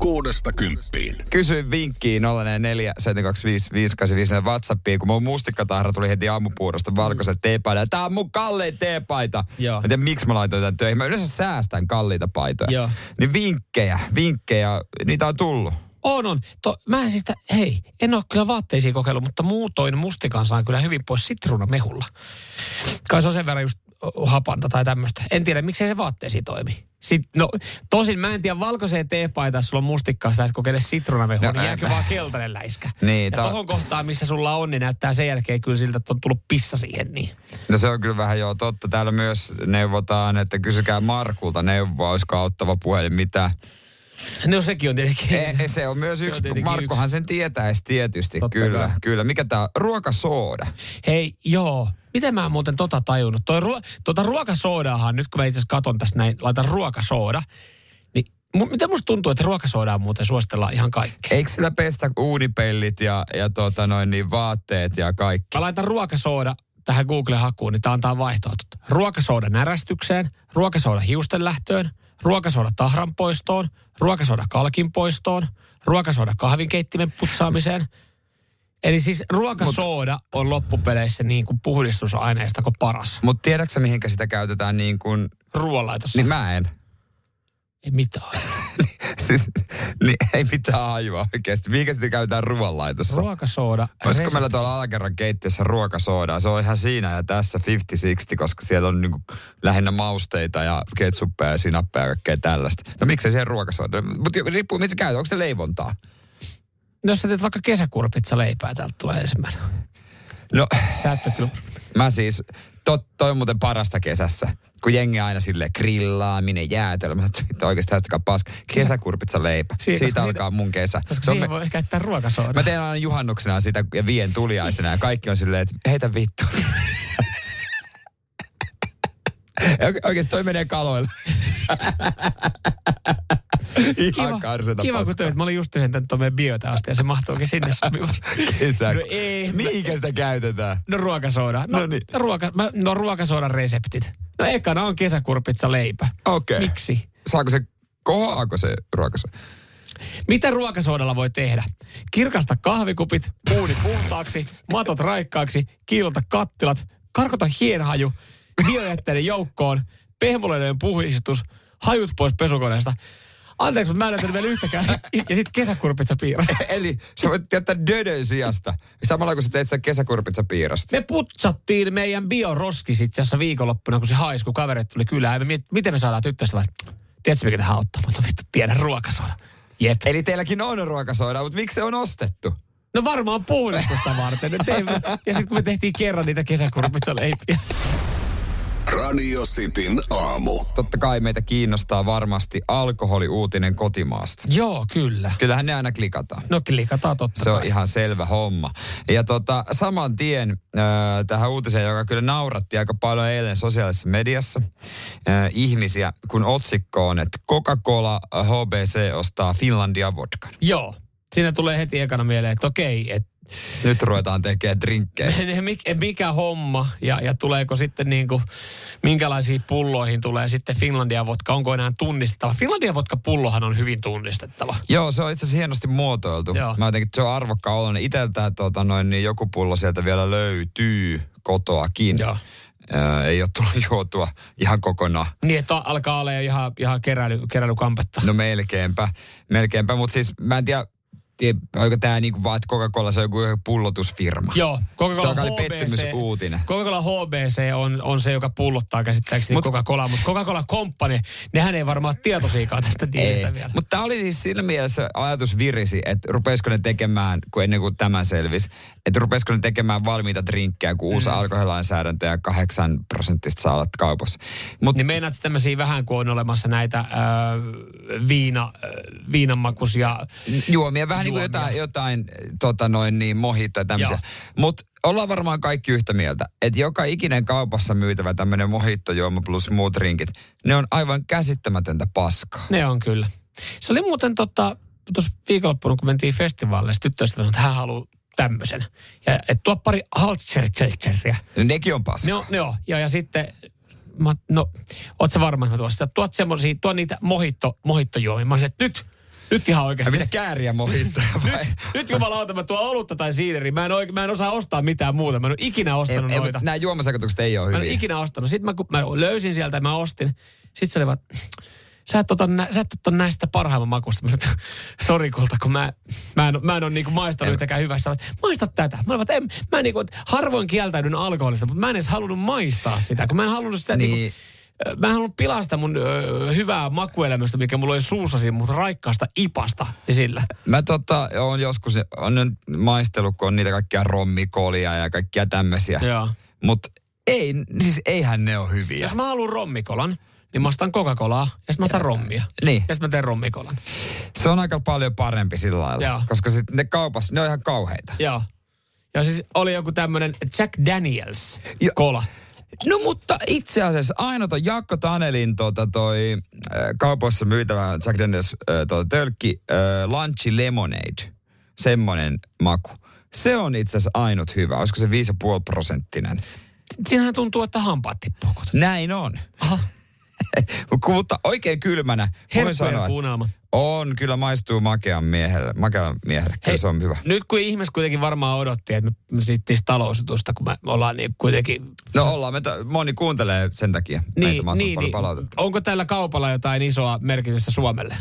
Kuudesta kymppiin. Kysyin vinkkiin 044 725 WhatsAppiin, kun mun mustikkatahra tuli heti aamupuurosta valkoisen teepaita. Tää on mun kallein teepaita. Joo. Mä tiedän, miksi mä laitoin tämän töihin. Mä yleensä säästän kalliita paitoja. Joo. Niin vinkkejä, vinkkejä, niitä on tullut. On, on. To, mä en siis, hei, en ole kyllä vaatteisiin kokeillut, mutta muutoin mustikan saan kyllä hyvin pois sitruunamehulla. Kai se on sen verran just hapanta tai tämmöistä. En tiedä, miksei se vaatteisiin toimi. Sit, no, tosin mä en tiedä, valkoiseen teepaitaan sulla on mustikkaa, sä et kokeile sitruunamehua, No, niin jääkö vaan keltainen läiskä. Niin, ja ta- tohon kohtaan, missä sulla on, niin näyttää sen jälkeen kyllä siltä, että on tullut pissa siihen. Niin. No se on kyllä vähän joo totta. Täällä myös neuvotaan, että kysykää Markulta neuvoa, olisiko auttava puhelin mitä. No sekin on tietenkin. Ei, se on myös Se on yksi, tietenkin Markkohan sen tietäisi tietysti, Totta kyllä, kai. kyllä. Mikä on? Ruokasooda. Hei, joo. Miten mä en muuten tota tajunnut? Toi ruo- tota ruokasoodaahan, nyt kun mä itse katon tästä näin, laitan ruokasooda, niin mu- miten musta tuntuu, että ruokasoodaa muuten suositellaan ihan kaikkea? Eikö sillä pestä uunipellit ja, ja tota noin, niin vaatteet ja kaikki? Mä laitan ruokasooda tähän Google-hakuun, niin tää antaa vaihtoehdot. Ruokasooda närästykseen, ruokasooda hiusten lähtöön, ruokasooda tahran poistoon, ruokasooda kalkin poistoon, ruokasooda kahvinkeittimen putsaamiseen. Eli siis ruokasooda on loppupeleissä niin kuin puhdistusaineista kuin paras. Mutta tiedätkö mihinkä sitä käytetään niin kuin... Ruoanlaitossa. Niin mä en. Ei mitään. siis, niin, ei mitään ajua oikeasti. Mihinkä sitä käytetään ruoanlaitossa? Ruokasooda. Olisiko resepti. meillä tuolla alakerran keittiössä ruokasoodaa? Se on ihan siinä ja tässä 50-60, koska siellä on niinku lähinnä mausteita ja ketsuppeja ja sinappeja ja kaikkea tällaista. No miksei siihen ruokasooda? Mutta riippuu, mitä käytetään. Onko se leivontaa? No jos sä teet vaikka kesäkurpitsa leipää, täältä tulee ensimmäinen. No, Sä et kyllä. mä siis, to, toi on muuten parasta kesässä. Kun jengi aina sille grillaaminen, jäätelö. Mä sanoin, että oikeasti haistakaa paska. Kesäkurpitsa leipä. Siitä- Siitä, alkaa mun kesä. Koska siihen me- voi käyttää ruokasooda. Mä teen aina juhannuksena sitä ja vien tuliaisena ja kaikki on silleen, että heitä vittu. Oike- Oikeesti toi menee kaloille. Ihan karseta kiva kun paskaa. töit. Mä olin just tyhjentänyt tuon biota asti ja se mahtuukin sinne sopivasti. Kesä. No ei. Mihinkä sitä käytetään? No ruokasooda. No, No niin. ruoka, mä, no ruokasoodan reseptit. No ekana on kesäkurpitsa leipä. Okei. Okay. Miksi? Saako se, kohoaako se ruokas? Mitä ruokasoodalla voi tehdä? Kirkasta kahvikupit, uuni puhtaaksi, matot raikkaaksi, kiilota kattilat, karkota hienhaju, biojätteiden joukkoon, pehmoleiden puhdistus, hajut pois pesukoneesta. Anteeksi, mutta mä en näytänyt vielä yhtäkään. Ja sitten kesäkurpitsa piirros. Eli sä voit jättää dödön sijasta. Samalla kun sä teet sen kesäkurpitsa piirasta. Me putsattiin meidän bioroskis itse asiassa viikonloppuna, kun se haisi, kun kaverit tuli kylään. Ja me miet, miten me saadaan tyttöistä vai? Tiedätkö, mikä tähän auttaa? Mutta vittu, tiedän ruokasoda. Jep. Eli teilläkin on ruokasooda, mutta miksi se on ostettu? No varmaan puhdistusta varten. Ja sitten kun me tehtiin kerran niitä kesäkurpitsaleipiä. Radio Cityn aamu. Totta kai meitä kiinnostaa varmasti alkoholiuutinen kotimaasta. Joo, kyllä. Kyllähän ne aina klikataan. No klikataan totta Se on kai. ihan selvä homma. Ja tota, saman tien äh, tähän uutiseen, joka kyllä nauratti aika paljon eilen sosiaalisessa mediassa äh, ihmisiä, kun otsikko on, että Coca-Cola HBC ostaa Finlandia vodkan. Joo. Siinä tulee heti ekana mieleen, että okei, että Nyt ruvetaan tekemään drinkkejä. mik- mikä homma ja, ja tuleeko sitten niin kuin, minkälaisiin pulloihin tulee sitten Finlandia vodka, onko enää tunnistettava. Finlandia vodka pullohan on hyvin tunnistettava. Joo, se on itse asiassa hienosti muotoiltu. Joo. Mä jotenkin, se on arvokkaan oloinen. Iteltään tota, noin, niin joku pullo sieltä vielä löytyy kotoakin. Joo. Ää, ei ole tullut juotua ihan kokonaan. Niin, että alkaa olla jo ihan, ihan keräily, keräilykampetta. No melkeinpä, melkeinpä. Mutta siis mä en tiedä, tie- onko tämä niinku vaan, että Coca-Cola se on joku pullotusfirma. Joo, Se Coca-Cola on kai HBC. pettymysuutinen. Coca-Cola HBC on, on se, joka pullottaa käsittääkseni Mut- Coca-Cola, mutta Coca-Cola Company, nehän ei varmaan tietoisiakaan tästä diilistä vielä. Mutta tämä oli siis siinä mielessä ajatus virisi, että rupeisiko ne tekemään, kun ennen kuin tämä selvisi, että rupeisiko ne tekemään valmiita drinkkejä, kun uusi mm. alkoholilainsäädäntö ja 8 prosenttista saa olla kaupassa. Mutta Niin meinaat tämmöisiä vähän, kun on olemassa näitä äh, viina, äh, viinanmakuisia juomia vähän niinku juomia. jotain, jotain tota noin niin, mohittaa tämmöisiä. Mutta ollaan varmaan kaikki yhtä mieltä, että joka ikinen kaupassa myytävä tämmöinen mohittojuoma plus muut rinkit, ne on aivan käsittämätöntä paskaa. Ne on kyllä. Se oli muuten tota, tuossa viikonloppuna, kun mentiin tyttöystävä sanoi, että hän haluaa tämmöisen. Ja et tuo pari Haltzelcheria. Nekin on paskaa. Ne on, ne on. Ja, ja sitten, mä, no, oot sä varma, että mä tuon sitä. Tuot semmosia, tuo niitä mohitto, mohittojuomia. Mä sanoin, että nyt, nyt ihan Ja oikeasti. mitä kääriä mohittoja vai? Nyt, nyt jumalauta, mä tuon olutta tai siideriä. Mä en, oike, mä en osaa ostaa mitään muuta. Mä en ole ikinä ostanut Ei- ei, noita. Nämä juomasekoitukset ei ole Mä en ole hyviä. ikinä ostanut. Sitten mä, kun mä löysin sieltä ja mä ostin. Sitten se oli vaan, sä et ota, sä et ota näistä parhaimman makusta. Mä sanoin, että sori kulta, kun mä, mä en, mä en ole niinku maistanut yhtäkään hyvässä. Maista tätä. Mä, olin, en, mä en niinku, harvoin kieltäydyn alkoholista, mutta mä en edes halunnut maistaa sitä, kun mä en halunnut sitä Niin. niinku, Mä en halunnut pilaa sitä mun ö, hyvää makuelämystä, mikä mulla oli suussa siinä, mutta raikkaasta ipasta ja sillä. Mä tota, on joskus, on nyt maistellut, kun on niitä kaikkia rommikolia ja kaikkia tämmöisiä. Joo. Mutta ei, siis eihän ne ole hyviä. Jos mä haluan rommikolan, niin mä ostan Coca-Colaa ja sitten mä ostan rommia. Niin. Ja sitten mä teen rommikolan. Se on aika paljon parempi sillä lailla. Joo. Koska sit ne kaupassa, ne on ihan kauheita. Joo. Ja siis oli joku tämmönen Jack Daniels kola. No mutta itse asiassa ainoa toi Jakko Tanelin tota, toi, äh, kaupassa myytävä Jack Daniels äh, toi, tölkki äh, Lunchi Lemonade. Semmonen maku. Se on itse asiassa ainut hyvä. Olisiko se 5,5 prosenttinen? Siinähän tuntuu, että hampaat tippuu. Näin on. Aha. Mutta oikein kylmänä Herkkujen kuunnelma. On, kyllä maistuu makean miehelle. Makean miehelle, kyllä se on hyvä. Nyt kun ihmiset kuitenkin varmaan odotti, että me, niistä talousjutusta, kun me ollaan niin kuitenkin... No ollaan, me ta- moni kuuntelee sen takia. Niin, saanut niin, paljon niin. palautetta. Onko tällä kaupalla jotain isoa merkitystä Suomelle?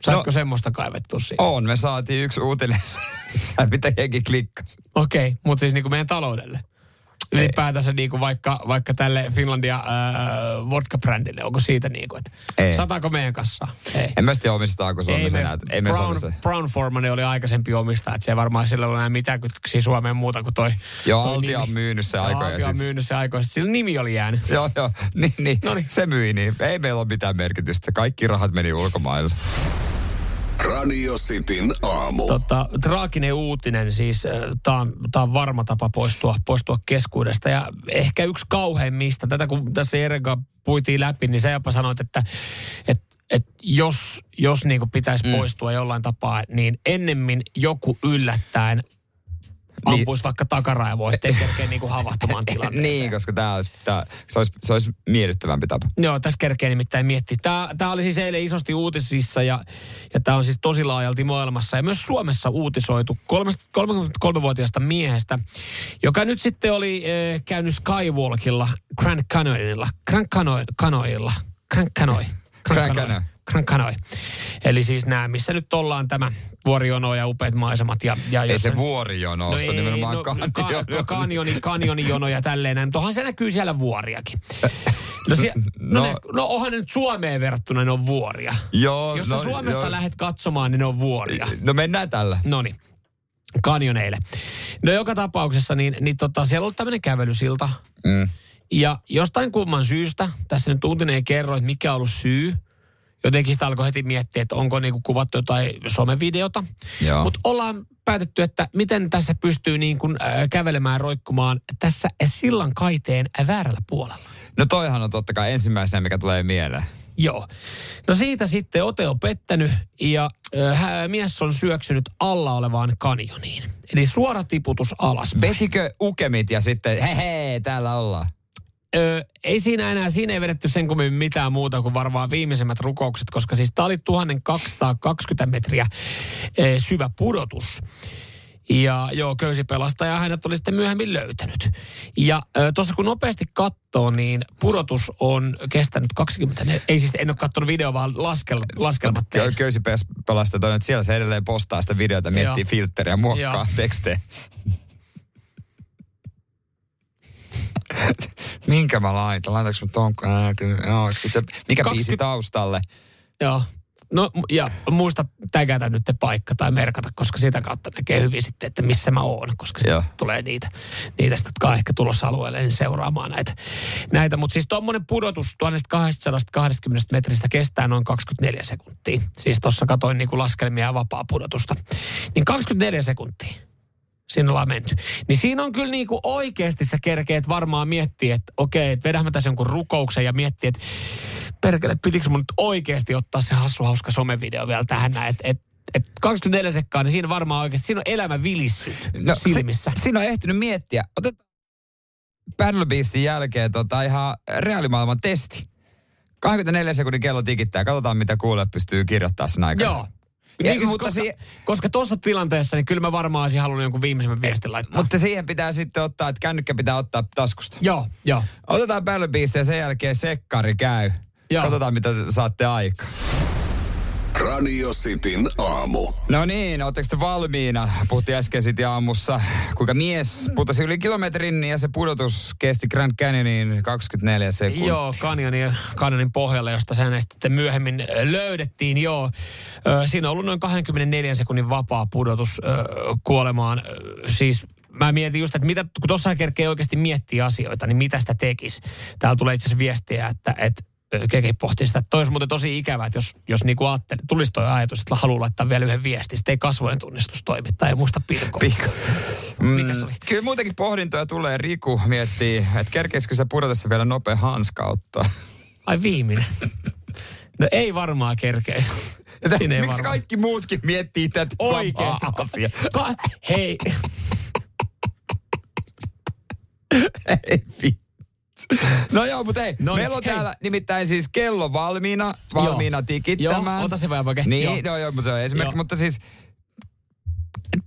Saatko no, semmoista kaivettua siitä? On, me saatiin yksi uutinen, mitä jengi klikkasi. Okei, okay, mutta siis niin kuin meidän taloudelle. Ylipäätänsä niin kuin vaikka, vaikka tälle Finlandia äh, vodka-brändille, onko siitä niin kuin, että Ei. sataako meidän kassaa? Ei. En mä sitten omistaako Suomessa me- enää. Ei me Brown, Suomessa. Brown Forman oli aikaisempi omistaja, että se ei varmaan sillä ole enää mitään kytköksiä Suomeen muuta kuin toi Joo, toi Altia on myynyt se aikoja Altia on myynyt se aikoja. Sillä nimi oli jäänyt. Joo, joo. Niin, niin. Noniin. Se myi niin. Ei meillä ole mitään merkitystä. Kaikki rahat meni ulkomaille. Radio Cityn aamu. Tota, traaginen uutinen siis, tämä on, tää on varma tapa poistua, poistua keskuudesta. Ja ehkä yksi kauheimmista, tätä kun tässä Erika puitiin läpi, niin sä jopa sanoit, että, että et jos, jos niin kuin pitäisi mm. poistua jollain tapaa, niin ennemmin joku yllättäen ampuisi vaikka takaraivoa, ettei kerkeä niin kuin havahtumaan tilanteeseen. niin, koska tää olisi, tää, se, olisi, se olisi miellyttävämpi tapa. Joo, tässä kerkee nimittäin miettiä. Tämä, tämä oli siis eilen isosti uutisissa ja, ja tämä on siis tosi laajalti maailmassa ja myös Suomessa uutisoitu 33-vuotiaasta miehestä, joka nyt sitten oli äh, käynyt Skywalkilla Grand Canyonilla. Grand Canoy, Canoilla. Grand Canoy. Grand Canoy. Grand Canoy. Eli siis nämä, missä nyt ollaan tämä vuoriono ja upeat maisemat. Ja, ja Ei jos se vuorijono ole, se on nimenomaan no, kanjoni. ka- kanioni, kanionijono ja tälleen näin. Mutta onhan se näkyy siellä vuoriakin. No, sie, no, No- no, ne, no onhan ne nyt Suomeen verrattuna ne on vuoria. Joo, Jos no, Suomesta joo. lähdet katsomaan, niin ne on vuoria. No mennään tällä. No niin, kanjoneille. No joka tapauksessa, niin, niin tota, siellä on ollut tämmöinen kävelysilta. Mm. Ja jostain kumman syystä, tässä nyt uutinen ei kerro, että mikä on ollut syy. Jotenkin sitä alkoi heti miettiä, että onko niinku kuvattu jotain somevideota. Mutta ollaan päätetty, että miten tässä pystyy niin kuin, äh, kävelemään roikkumaan tässä sillan kaiteen väärällä puolella. No toihan on totta kai ensimmäisenä, mikä tulee mieleen. Joo. No siitä sitten ote on pettänyt ja äh, mies on syöksynyt alla olevaan kanjoniin. Eli suora tiputus alas. Vetikö ukemit ja sitten, he hei, täällä ollaan. Ö, ei siinä enää, siinä ei vedetty sen kummemmin mitään muuta kuin varmaan viimeisimmät rukoukset, koska siis tämä oli 1220 metriä ö, syvä pudotus. Ja joo, köysipelastaja hänet oli sitten myöhemmin löytänyt. Ja tuossa kun nopeasti katsoo, niin pudotus on kestänyt 20, ei siis en ole katsonut videoa, vaan laskel, laskelmat Kö, tein. köysi pelastaa toinen, että siellä se edelleen postaa sitä videota, miettii Joo. filtteriä, muokkaa tekstejä. Minkä mä laitan? Laitanko mä ton? Joo, sitten, mikä 20 biisi taustalle? Joo, No ja muista tägätä nyt te paikka tai merkata, koska sitä kautta näkee hyvin sitten, että missä mä oon, koska sitten tulee niitä, niitä sit, jotka on ehkä tulossa alueelle niin seuraamaan näitä. näitä. Mutta siis tuommoinen pudotus 1220 metristä kestää noin 24 sekuntia. Siis tuossa katoin niinku laskelmia ja vapaa pudotusta. Niin 24 sekuntia siinä ollaan menty. Niin siinä on kyllä niinku oikeasti sä kerkeet varmaan miettiä, että okei, että vedämme tässä jonkun rukouksen ja miettiä, että perkele, pitikö mun nyt oikeasti ottaa se hassu hauska somevideo vielä tähän näin, että et, et 24 sekkaa, niin siinä varmaan oikeasti, siinä on elämä vilissyt no, silmissä. Se, siinä on ehtinyt miettiä. Otetaan Paddle Beastin jälkeen tota ihan reaalimaailman testi. 24 sekunnin kello tikittää. Katsotaan, mitä kuulee pystyy kirjoittamaan sen aikana. Joo. Ja, Niin, mutta, koska, si- koska tuossa tilanteessa, niin kyllä mä varmaan olisin halunnut jonkun viimeisen viestin laittaa. mutta siihen pitää sitten ottaa, että kännykkä pitää ottaa taskusta. Joo, joo. Otetaan Beast ja sen jälkeen sekkari käy. Joo. Katsotaan, mitä te saatte aikaa. Radio Cityn aamu. No niin, ootteko te valmiina? Puhuttiin äsken sitten aamussa, kuinka mies putosi yli kilometrin ja se pudotus kesti Grand Canyonin 24 sekuntia. Joo, kanjonin, kanjonin pohjalle, josta sen sitten myöhemmin löydettiin. Joo, siinä on ollut noin 24 sekunnin vapaa pudotus kuolemaan. Siis mä mietin just, että mitä, kun tuossa kerkee oikeasti miettiä asioita, niin mitä sitä tekisi. Täällä tulee itse asiassa viestiä, että, että Keke pohtii sitä, että toi olisi muuten tosi ikävää, että jos, jos niinku ajatteli, tulisi toi ajatus, että haluaa laittaa vielä yhden viestin, sitten ei kasvojen tunnistus toimi, tai ei muista pilkoa. Pikku. Mikä se oli? Mm, Kyllä muutenkin pohdintoja tulee. Riku miettii, että kerkeisikö se pudotessa vielä nopea hanska ottaa. Ai viimeinen. No ei varmaan kerkeisi. Miksi varmaan. kaikki muutkin miettii tätä Oikeesti. samaa asiaa? Ka- hei, Ei vittu. No joo, mutta ei. No niin, Meillä on hei. täällä nimittäin siis kello valmiina, valmiina tikittämään. Joo, ota se vähän vaikka. Niin, Joo. joo, joo, mutta se on esimerkki. Joo. Mutta siis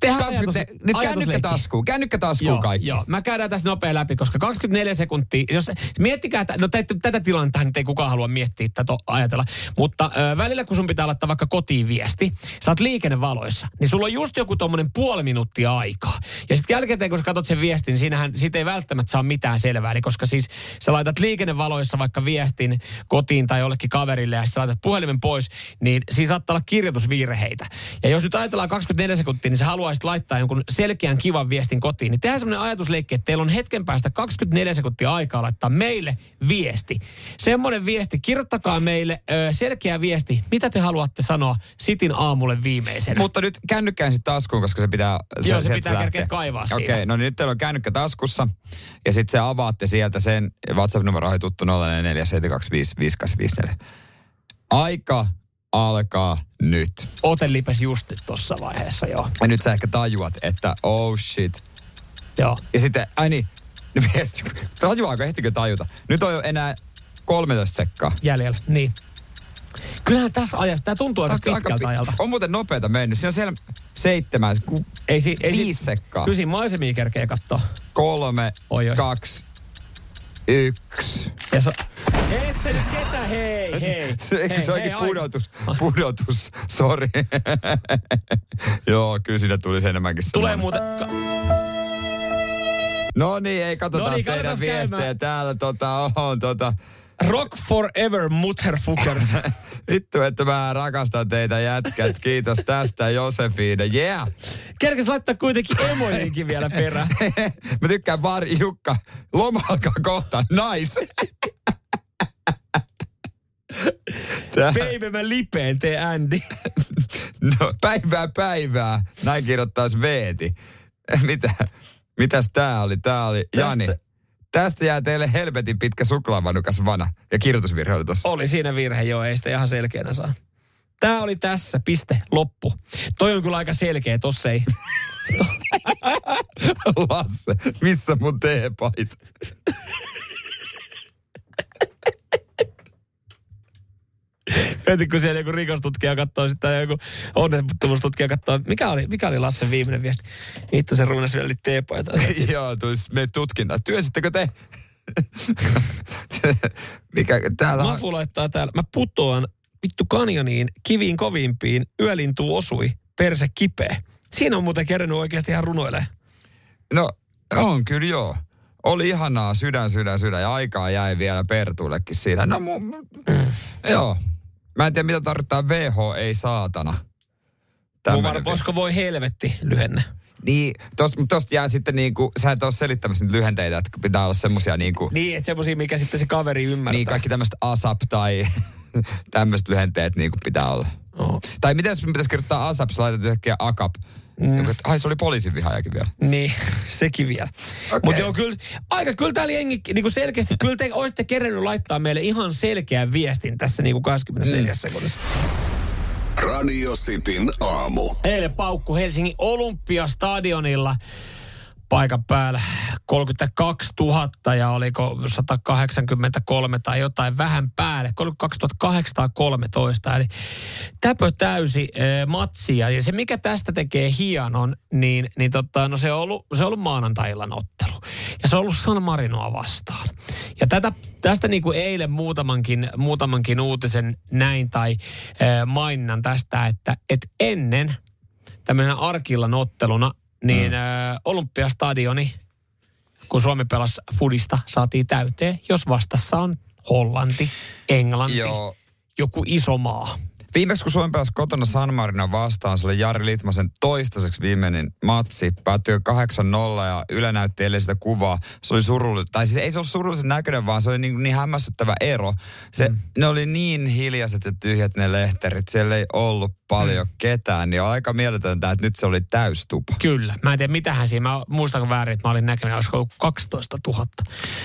Tehdään 20, ajatus- nyt ajatusleikki. kännykkä taskuun, kännykkä taskuun Joo, kaikki. joo, mä käydään tässä nopea läpi, koska 24 sekuntia, jos miettikää, että, no tätä, tätä tilannetta nyt ei kukaan halua miettiä tätä ajatella, mutta ö, välillä kun sun pitää laittaa vaikka kotiin viesti, sä oot liikennevaloissa, niin sulla on just joku tommonen puoli minuuttia aikaa. Ja sitten jälkeen, kun sä katsot sen viestin, niin siinähän siitä ei välttämättä saa mitään selvää. Eli koska siis sä laitat liikennevaloissa vaikka viestin kotiin tai jollekin kaverille ja sitten laitat puhelimen pois, niin siinä saattaa olla kirjoitusvirheitä. Ja jos nyt ajatellaan 24 sekuntia, niin sä haluaisit laittaa jonkun selkeän kivan viestin kotiin, niin tehdään semmoinen ajatusleikki, että teillä on hetken päästä 24 sekuntia aikaa laittaa meille viesti. Semmoinen viesti, kirjoittakaa meille ö, selkeä viesti, mitä te haluatte sanoa Sitin aamulle viimeisenä. Mutta nyt kännykkään sitten taskuun, koska se pitää... Joo, se pitää kerkeä kaivaa Okei, siitä. no niin nyt teillä on kännykkä taskussa. Ja sitten se avaatte sieltä sen WhatsApp-numero on tuttu 0447255854. Aika alkaa nyt. Ote lipes just nyt tossa vaiheessa, joo. Ja nyt sä ehkä tajuat, että oh shit. joo. Ja sitten, ai niin, tajuaako, ehtikö tajuta? Nyt on jo enää 13 sekkaa. Jäljellä, niin. Kyllähän tässä ajassa, tämä tuntuu aika pitkältä pi- ajalta. On muuten nopeeta mennyt. Siinä on siellä seitsemän, ku, Ei, si, ei, viisi sekkaa. Kyllä siinä maisemia kerkee katsoa. kolme, Oi, oi. kaksi, yksi. Ja so... Et sä nyt ketä, hei, hei. Se, eikö hei, se hei, pudotus? Pudotus, sori. Joo, kyllä siinä tulisi enemmänkin Tulee muuten... Ka- No niin, ei katsotaan No niin, teidän viestejä. käymään. Täällä tota, on tota... Rock forever, mutterfuckers. Vittu, että mä rakastan teitä jätkät. Kiitos tästä, Josefine. Yeah! Kerkes laittaa kuitenkin emojiinkin vielä perään. mä tykkään vaan Jukka. Loma alkaa kohta. Nice. Tää, Baby, mä lipeen, tee Andy. no, päivää päivää. Näin kirjoittaisi Veeti. Mitä? Mitäs tää oli? Tää oli Jani. Tästä jää teille helvetin pitkä suklaavanukas vana. Ja kirjoitusvirhe oli tossa. Oli siinä virhe, joo, ei sitä ihan selkeänä saa. Tää oli tässä, piste, loppu. Toi on kyllä aika selkeä, tossa ei. Lasse, missä mun teepaita? Mietin, kun siellä joku rikostutkija katsoo sitä ja joku onnettomuustutkija katsoo, mikä oli, mikä oli Lassen viimeinen viesti. Vittu se ruunas vielä teepaita. Joo, tulisi me tutkinta. Työsittekö te? Mikä täällä on? Mafu laittaa täällä, mä putoan vittu kanjoniin, kiviin kovimpiin, yölintu osui, perse kipeä. Siinä on muuten kerännyt oikeasti ihan runoilee. No, on kyllä joo. Oli ihanaa, sydän, sydän, sydän. Ja aikaa jäi vielä Pertullekin siinä. No, mu, mu, joo. Mä en tiedä mitä tarkoittaa VH ei saatana. Mun Tämmönen var, vi- olisiko voi helvetti lyhenne? Niin, tosta, tosta jää sitten niinku, sä et ole selittämässä niitä lyhenteitä, että pitää olla semmosia niinku, niin, Niin, että semmosia, mikä sitten se kaveri ymmärtää. niin kaikki tämmöiset ASAP tai tämmöiset lyhenteet niinku pitää olla. Oo. Tai miten jos pitäisi kirjoittaa ASAP, sä laitat yhtäkkiä AKAP. Mm. Ai se oli poliisin vihaajakin vielä. Niin, sekin vielä. Okei. Mutta joo, kyllä, aika kyllä täällä jengi, niin kuin selkeästi, kyllä te olisitte kerennyt laittaa meille ihan selkeän viestin tässä niin kuin 24 mm. sekunnissa. Radio Cityn aamu. Eilen paukku Helsingin Olympiastadionilla paikan päällä 32 000 ja oliko 183 tai jotain vähän päälle, 32 813. Eli täpö täysi e, matsia. Ja se mikä tästä tekee hienon, niin, niin tota, no se on ollut, se on ollut maanantai-illan ottelu. Ja se on ollut San Marinoa vastaan. Ja tätä, tästä niin kuin eilen muutamankin, muutamankin uutisen näin tai e, maininnan tästä, että et ennen tämmöinen arkillan otteluna, niin mm. ö, Olympiastadioni, kun Suomi pelasi Fudista, saatiin täyteen, jos vastassa on Hollanti, Englanti, Joo. joku iso maa. Viimeksi kun Suomi pelasi kotona San Marino vastaan, se oli Jari Litmasen toistaiseksi viimeinen matsi. Päättyi 8-0 ja Yle näytti eilen sitä kuvaa. Se oli surullinen, tai siis ei se ollut surullisen näköinen, vaan se oli niin, niin hämmästyttävä ero. Se, mm. Ne oli niin hiljaiset ja tyhjät ne lehterit, siellä ei ollut paljon mm. ketään, niin on aika mieletöntä, että nyt se oli täystupa. Kyllä. Mä en tiedä, mitähän siinä. Mä muistanko väärin, että mä olin näkenyt, olisiko ollut 12 000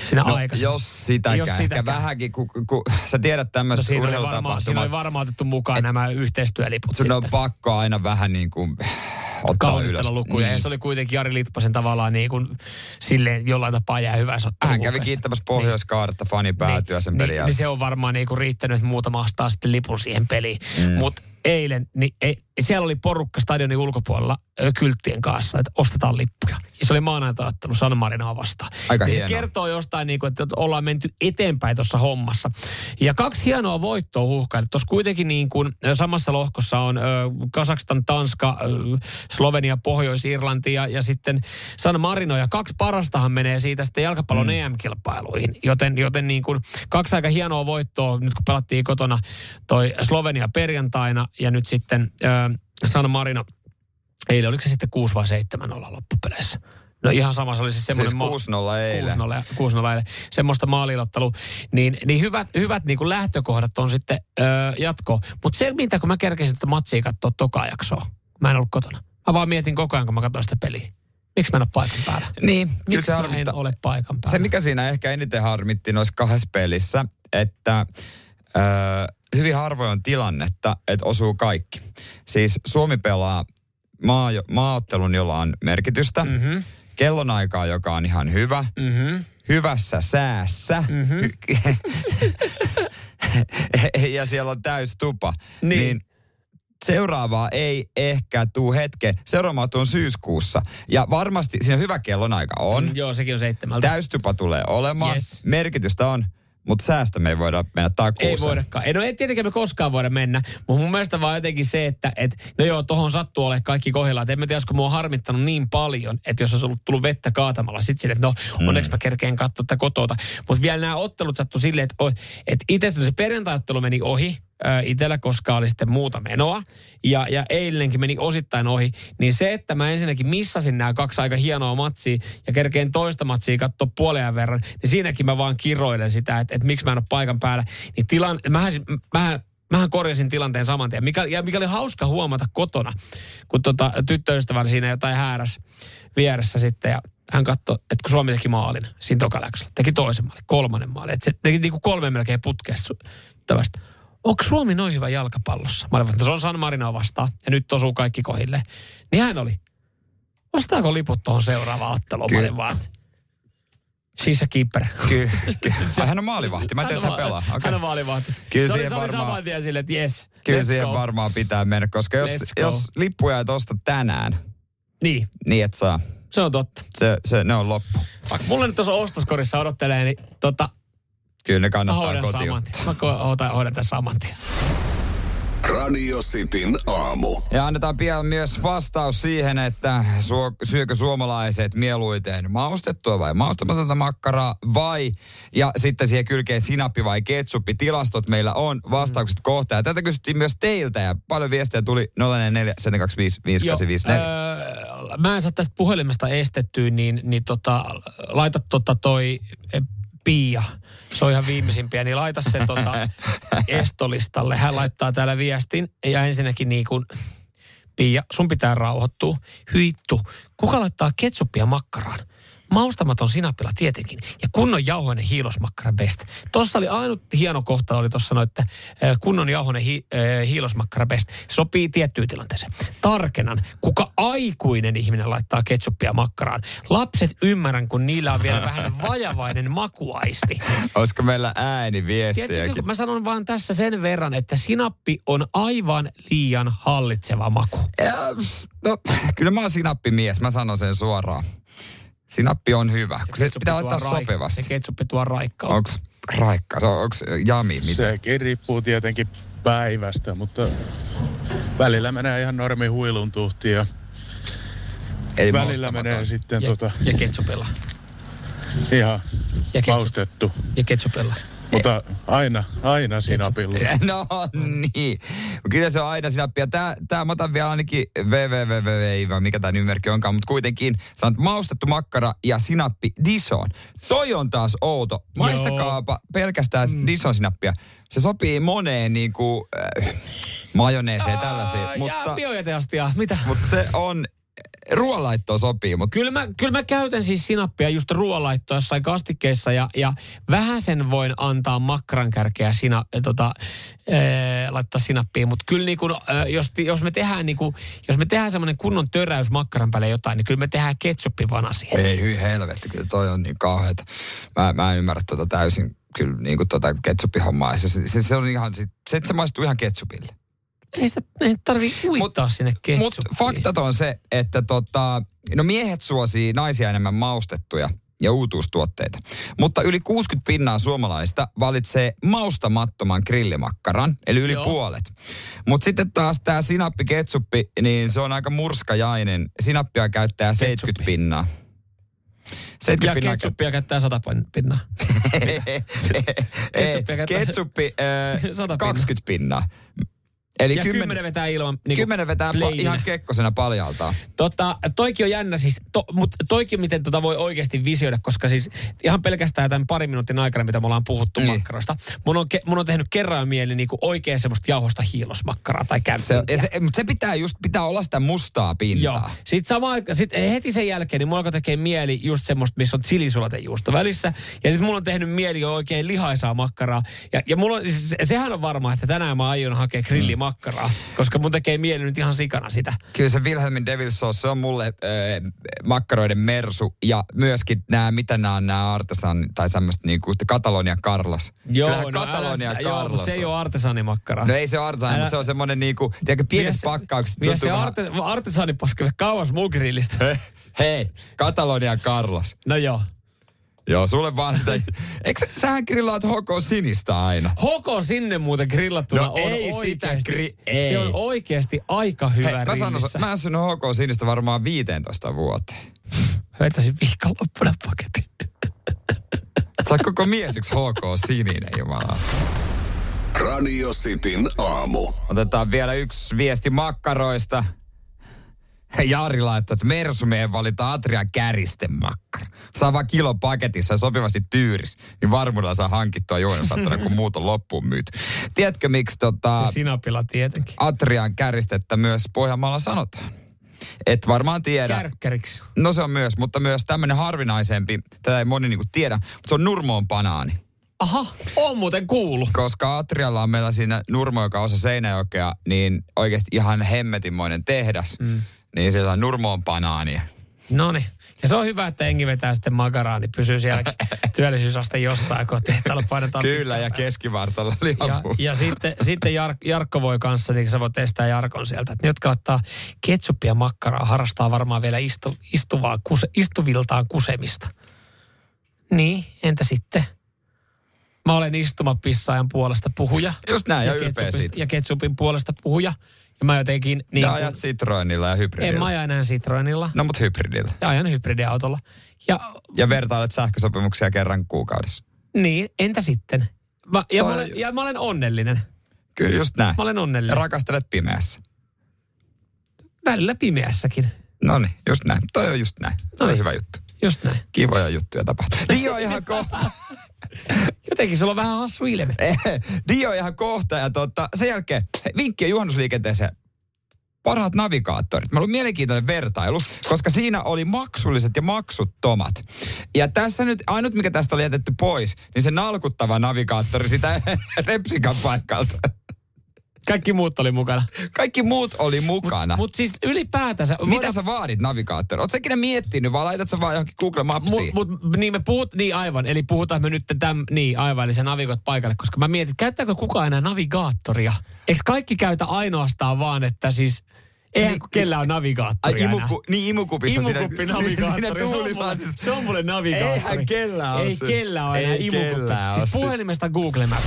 siinä No, aikaisemmin. jos sitäkään, Jos sitäkään. ehkä vähänkin, kun, kun sä tiedät No tämmöistä siinä, oli varmaan, siinä oli varmaan otettu mukaan nämä yhteistyöliput sun on sitten. pakko aina vähän niin kuin ottaa Kaunistella ylös. lukuja. Ja se oli kuitenkin Jari Litpasen tavallaan niin kuin silleen jollain tapaa jää hyvä Hän kävi kiittämässä Pohjois-Kaarta fani päätyä sen pelin niin, niin se on varmaan niinku riittänyt, että muutama ostaa sitten lipun siihen peliin. Mm. Mutta eilen, niin ei, siellä oli porukka stadionin ulkopuolella ö, kylttien kanssa, että ostetaan lippuja. Ja se oli maanantaiottelu San Marinoa vastaan. Aika ja se hienoa. kertoo jostain, niin kuin, että ollaan menty eteenpäin tuossa hommassa. Ja kaksi hienoa voittoa huuhkaille. Tuossa kuitenkin niin kuin, samassa lohkossa on ö, Kasakstan, Tanska, ö, Slovenia, Pohjois-Irlanti ja, ja sitten San Marino. Ja kaksi parastahan menee siitä sitten jalkapallon mm. EM-kilpailuihin. Joten, joten niin kuin kaksi aika hienoa voittoa, nyt kun pelattiin kotona toi Slovenia perjantaina ja nyt sitten ö, San Marino. Eilen oliko se sitten 6 vai 7 olla loppupeleissä? No ihan sama, se oli siis semmoinen... Siis 6-0 eilen. 6-0, 6-0 eilen. Semmoista maalilottelu. Niin, niin hyvät, hyvät niin kuin lähtökohdat on sitten öö, jatko. Mutta se, mitä kun mä kerkesin tätä matsia katsoa toka jaksoa. Mä en ollut kotona. Mä vaan mietin koko ajan, kun mä katsoin sitä peliä. Miksi mä en ole paikan päällä? Niin, Miksi mä en harmittaa. ole paikan päällä? Se, mikä siinä ehkä eniten harmitti noissa kahdessa pelissä, että ö, hyvin harvoin on tilannetta, että osuu kaikki. Siis Suomi pelaa maa, maaottelun, jolla on merkitystä, Mhm. mm-hmm. kellonaikaa, joka on ihan hyvä, Mm-hmm. hyvässä säässä, mm-hmm. ja siellä on täys tupa. Niin. niin seuraavaa ei ehkä tuu hetken. Seuraavaa tuon syyskuussa. Ja varmasti siinä hyvä kellonaika on. Mm, joo, sekin on seitsemältä. Täystupa tulee olemaan. Yes. Merkitystä on, mutta säästä me ei voida mennä takuuseen. Ei voidakaan. Ei, no ei tietenkään me koskaan voida mennä, mutta mun mielestä vaan jotenkin se, että et, no joo, tohon sattuu ole kaikki kohdillaan. Et en mä tiedä, olisiko mua on harmittanut niin paljon, että jos olisi ollut tullut vettä kaatamalla, sit sille, että no Mm. onneksi mä kerkeen katsoa tätä kotota. Mutta vielä nämä ottelut sattuu silleen, että, että itse asiassa se perjantaiottelu meni ohi ää, itsellä, koska oli sitten muuta menoa. Ja, ja eilenkin meni osittain ohi. Niin se, että mä ensinnäkin missasin nämä kaksi aika hienoa matsia ja kerkeen toista matsia katsoa puolen verran, niin siinäkin mä vaan kiroilen sitä, että, että miksi mä en ole paikan päällä. Niin tilan, mähän, mähän, mähän korjasin tilanteen saman tien. Mikä, ja mikä oli hauska huomata kotona, kun tota, tyttöystävällä siinä jotain hääräs vieressä sitten ja hän katsoi, että kun Suomi teki maalin siinä tokaläksyllä, teki toisen maalin, kolmannen maalin, että se teki niin kuin kolme melkein putkeessa tällaista. Onko Suomi noin hyvä jalkapallossa? Mä olin, että se on San Marinoa vastaan ja nyt osuu kaikki kohille. Niin hän oli. Ostaako liput tuohon seuraavaan otteluun? Mä Kyllä. olin vaan, she's a keeper. Kyllä. Ai, hän on maalivahti. Mä en tiedä, että hän pelaa. Hän Okay. on maalivahti. Kyllä se oli, se oli saman tien silleen, että yes, Kyllä let's siihen go. varmaan pitää mennä, koska jos, jos lippuja et osta tänään, Niin, niin et saa. se on totta. Se, se, ne on loppu. Vaikka mulla nyt tuossa ostoskorissa odottelee, niin tota, Kyllä ne mä kannattaa hoidan kotiin. Mä ko- hoidan, saman tien. Radio Cityn aamu. Ja annetaan pian myös vastaus siihen, että suo, syökö suomalaiset mieluiten maustettua vai maustamatonta makkaraa vai ja sitten siihen kylkeen sinappi vai ketsuppi. Tilastot meillä on, vastaukset kohta. Ja tätä kysyttiin myös teiltä ja paljon viestejä tuli 044 Joo, öö, mä en saa tästä puhelimesta estettyä, niin, niin tota, laita tota toi e, Pia, se on ihan viimeisimpiä, niin laita se tota estolistalle. Hän laittaa täällä viestin ja ensinnäkin niin kuin, Pia, sun pitää rauhoittua. Hyittu, kuka laittaa ketsuppia makkaraan? Maustamaton sinapilla tietenkin. Ja kunnon jauhoinen hiilosmakkara best. Tuossa oli ainut hieno kohta, oli tuossa sanoi, että kunnon jauhoinen hi, äh, hiilosmakkara best. Sopii tiettyyn tilanteeseen. Tarkenan, kuka aikuinen ihminen laittaa ketsuppia makkaraan. Lapset ymmärrän, kun niillä on vielä vähän vajavainen makuaisti. Olisiko meillä ääniviestiäkin? Mä sanon vaan tässä sen verran, että sinappi on aivan liian hallitseva maku. Ja, no, kyllä mä oon sinappimies, mä sanon sen suoraan. Sinappi on hyvä, se, kun se pitää laittaa raik- sopivasti. Se ketsuppi tuo raikkaa. Onks raikka? Se on, onks jami? Mitä? Sekin riippuu tietenkin päivästä, mutta välillä menee ihan normi huilun tuhti ja Ei välillä menee sitten ja, tota... Ja ketsupilla. Ihan ja ketsup, maustettu. Ja ketsupilla. Mutta aina, aina sinapilla. No niin. Kyllä se on aina sinappia. Tää, tää mä otan vielä ainakin www, mikä tämä nimimerkki onkaan, mutta kuitenkin sä maustettu makkara ja sinappi Dison. Toi on taas outo. Maistakaapa pelkästään mm. Dison sinappia. Se sopii moneen niin kuin, äh, majoneeseen tällaisiin. Mutta, biojäteastia, mitä? Mutta se on ruoanlaittoa sopii, mutta... Kyllä mä, kyllä mä käytän siis sinappia just ruoanlaittoa jossain kastikkeissa ja, ja vähän sen voin antaa makkaran kärkeä sina, tota, ee, laittaa sinappiin. Mutta kyllä niin kun, jos, jos, me tehdään niin kun, jos me tehdään semmoinen kunnon töräys makkaran päälle jotain, niin kyllä me tehdaan ketsuppivana siihen. Ei hyi helvetti, kyllä toi on niin kauheata. Mä, mä en ymmärrä tota täysin kyllä niin kuin tota ketsuppihommaa. Se, se, se, on ihan, se, se maistuu ihan ketsupille. Ei sitä ei tarvi uittaa mut, sinne ketsuppiin. Mutta faktat on se, että tota, no miehet suosii naisia enemmän maustettuja ja uutuustuotteita. Mutta yli 60 pinnaa suomalaista valitsee maustamattoman grillimakkaran, eli yli Joo. puolet. Mutta sitten taas tämä sinappi ketsuppi, niin se on aika murskajainen. Sinappia käyttää ketsuppi. 70 pinnaa. 70 ja pinnaa ketsuppia käyttää 100 pinnaa. ketsuppi, ketsuppi äh, 20 pinnaa. Eli ja kymmen, kymmenen vetää ilman niin Kymmenen vetää pa- ihan kekkosena paljaltaan. Tota, toikin on jännä siis, to, mutta toikin miten tota voi oikeasti visioida, koska siis ihan pelkästään tämän parin minuutin aikana, mitä me ollaan puhuttu niin. makkarosta, mun on, ke, mun on tehnyt kerran mieli niin kuin oikein semmoista jauhosta hiilosmakkaraa tai kämpiä. Se, se, mutta se pitää just, pitää olla sitä mustaa pintaa. Joo. Sitten sama sit heti sen jälkeen, niin mulla alkoi tekee mieli just semmoista, missä on chilisulatejuusto välissä. Ja sitten mulla on tehnyt mieli oikein lihaisaa makkaraa. Ja, ja mulla on, siis, sehän on varmaa, että tänään mä aion hakea grillimakkaraa. Mm makkaraa, koska mun tekee mieli nyt ihan sikana sitä. Kyllä se Wilhelmin Devil Sauce, se on mulle äh, makkaroiden mersu ja myöskin nämä, mitä nämä on nämä artesan tai semmoista niinku Katalonia Carlos. Joo, Kyllähän no Katalonia älä, Carlos. Joo, mutta se ei ole artesanimakkara. No ei se ole artesani, mutta se on semmoinen niinku, tiedätkö, pienet pakkaukset. Mies se arte, artesanipaska kauas mun grillistä. Hei, Katalonia Carlos. No joo. Joo, sulle vaan sitä. Eikö sähän grillaat hoko sinistä aina? Hoko sinne muuten grillattuna no, on ei oikeasti, sitä gri- ei. Se on oikeasti aika hyvä Hei, mä, sanon, mä en syönyt hoko sinistä varmaan 15 vuoteen. Vetäisin viikonloppuna paketin. Sä koko mies yksi HK sininen, jumala. Radio Cityn aamu. Otetaan vielä yksi viesti makkaroista. Jari laittaa, että Mersumeen valita Atrian käristemakkara. Saa vaan kilo paketissa ja sopivasti tyyris, niin varmuudella saa hankittua juonosattuna, kun muut on loppuun myyty. Tiedätkö miksi tota, Sinapilla tietenkin. Atrian käristettä myös Pohjanmaalla sanotaan? Et varmaan tiedä. Kärkkäriksi. No se on myös, mutta myös tämmöinen harvinaisempi, tätä ei moni niinku tiedä, mutta se on nurmoon banaani. Aha, on muuten kuulu. Koska Atrialla on meillä siinä Nurmo, joka osa Seinäjokea, niin oikeasti ihan hemmetinmoinen tehdas. Mm niin se on nurmoon banaania. No niin. Ja se on hyvä, että engi vetää sitten makaraa, niin pysyy siellä työllisyysaste jossain, kun tehtävällä painetaan. Kyllä, ja keskivartalla ja, ja sitten, sitten Jar, Jarkko voi kanssa, niin sä voit testaa Jarkon sieltä. Että ne, jotka laittaa ketsuppia makkaraa, harrastaa varmaan vielä istu, istuvaa, kuse, istuviltaan kusemista. Niin, entä sitten? Mä olen istumapissaajan puolesta puhuja. Just näin, ja ylpeä ketsupista- siitä. Ja ketsupin puolesta puhuja. Ja mä jotenkin... Niin Ja ajat Citroenilla ja en hybridillä. mä aja enää Citroenilla. No mut hybridillä. Ja ajan hybridiautolla. Ja Ja vertailet sähkösopimuksia kerran kuukaudessa. niin, entä sitten? Mä, ja, Toi- mä olen, ja mä olen onnellinen. Kyllä just näin. Mä olen Ja onnellinen. rakastelet pimeässä. Välillä pimeässäkin. No niin, just näin. Toi on just näin. Toi on hyvä juttu. Just näin. Kivoja juttuja tapahtuu. Dio ihan kohta. Jotenkin sulla on vähän hassu ilme. Dio ihan kohta ja tota, sen jälkeen hei, vinkkiä juhannusliikenteeseen. Parhaat navigaattorit. Mä ollut mielenkiintoinen vertailu, koska siinä oli maksulliset ja maksuttomat. Ja tässä nyt, ainut mikä tästä oli jätetty pois, niin se nalkuttava navigaattori sitä repsikan paikalta. Kaikki muut oli mukana. Kaikki muut oli mukana. Mutta siis ylipäätänsä... Mitä sä vaadit navigaattori? Oletko ikinä miettinyt vai laitat sä vaan johonkin Google Mapsiin? Mut, mut, niin me puhut, niin aivan, eli puhutaan me nyt täm, niin aivan, eli sä navigoit paikalle, koska mä mietin, käyttääkö kukaan enää navigaattoria? Eikö kaikki käytä ainoastaan vaan, että siis, eihän Niin, niin, kellä on Ai navigaattoria imuku, niin imukupissa Imukuppi siinä, navigaattori. siinä se, on siis... se on mulle navigaattori. Eihän kellään ole Ei se. kellään ole enää imukuppi. Siis puhelimesta Google Maps.